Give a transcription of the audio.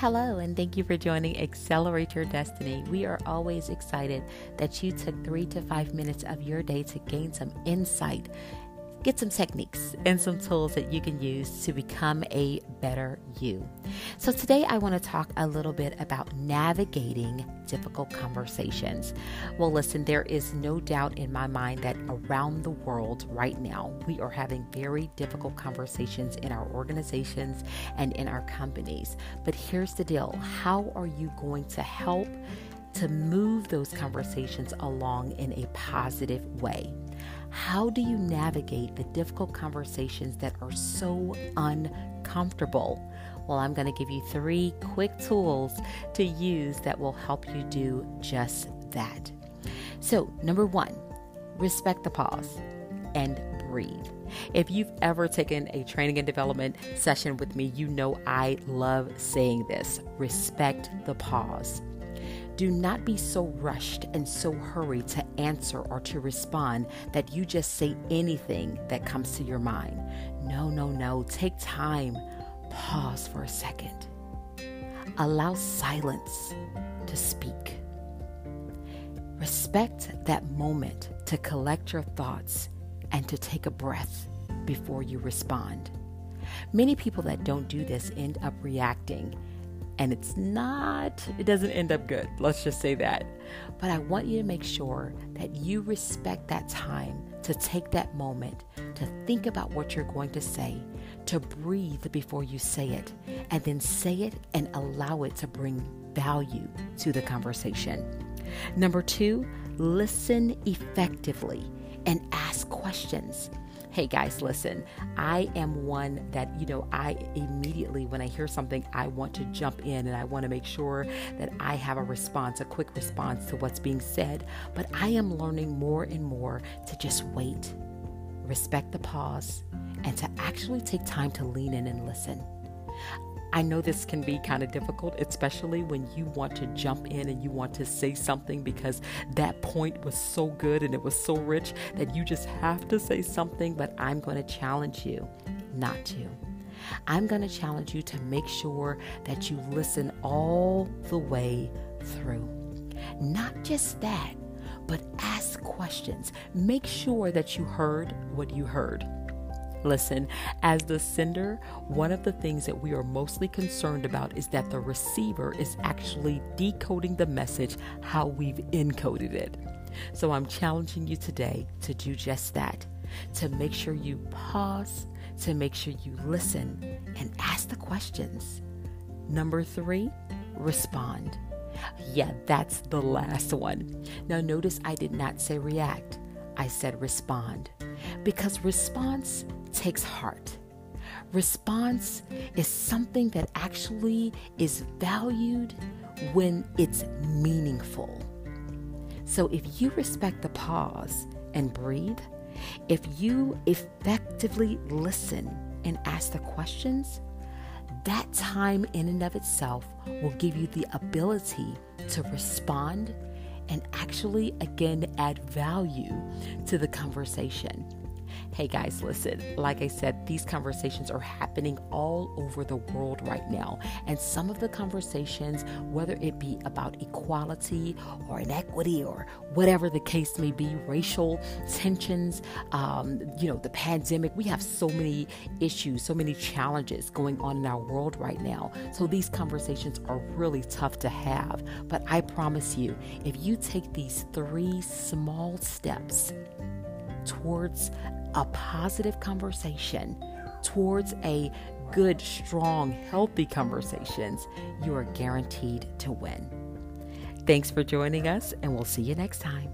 Hello, and thank you for joining Accelerate Your Destiny. We are always excited that you took three to five minutes of your day to gain some insight get some techniques and some tools that you can use to become a better you. So, today I want to talk a little bit about navigating difficult conversations. Well, listen, there is no doubt in my mind that around the world right now, we are having very difficult conversations in our organizations and in our companies. But here's the deal how are you going to help? To move those conversations along in a positive way. How do you navigate the difficult conversations that are so uncomfortable? Well, I'm going to give you three quick tools to use that will help you do just that. So, number one, respect the pause and breathe. If you've ever taken a training and development session with me, you know I love saying this respect the pause. Do not be so rushed and so hurried to answer or to respond that you just say anything that comes to your mind. No, no, no. Take time. Pause for a second. Allow silence to speak. Respect that moment to collect your thoughts and to take a breath before you respond. Many people that don't do this end up reacting and it's not, it doesn't end up good. Let's just say that. But I want you to make sure that you respect that time to take that moment to think about what you're going to say, to breathe before you say it, and then say it and allow it to bring value to the conversation. Number two, listen effectively and ask questions. Hey guys, listen, I am one that, you know, I immediately, when I hear something, I want to jump in and I want to make sure that I have a response, a quick response to what's being said. But I am learning more and more to just wait, respect the pause, and to actually take time to lean in and listen. I know this can be kind of difficult, especially when you want to jump in and you want to say something because that point was so good and it was so rich that you just have to say something. But I'm going to challenge you not to. I'm going to challenge you to make sure that you listen all the way through. Not just that, but ask questions. Make sure that you heard what you heard. Listen, as the sender, one of the things that we are mostly concerned about is that the receiver is actually decoding the message how we've encoded it. So I'm challenging you today to do just that, to make sure you pause, to make sure you listen and ask the questions. Number three, respond. Yeah, that's the last one. Now, notice I did not say react, I said respond. Because response takes heart. Response is something that actually is valued when it's meaningful. So if you respect the pause and breathe, if you effectively listen and ask the questions, that time in and of itself will give you the ability to respond and actually again add value to the conversation. Hey guys, listen, like I said, these conversations are happening all over the world right now. And some of the conversations, whether it be about equality or inequity or whatever the case may be, racial tensions, um, you know, the pandemic, we have so many issues, so many challenges going on in our world right now. So these conversations are really tough to have. But I promise you, if you take these three small steps, towards a positive conversation, towards a good, strong, healthy conversations, you are guaranteed to win. Thanks for joining us, and we'll see you next time.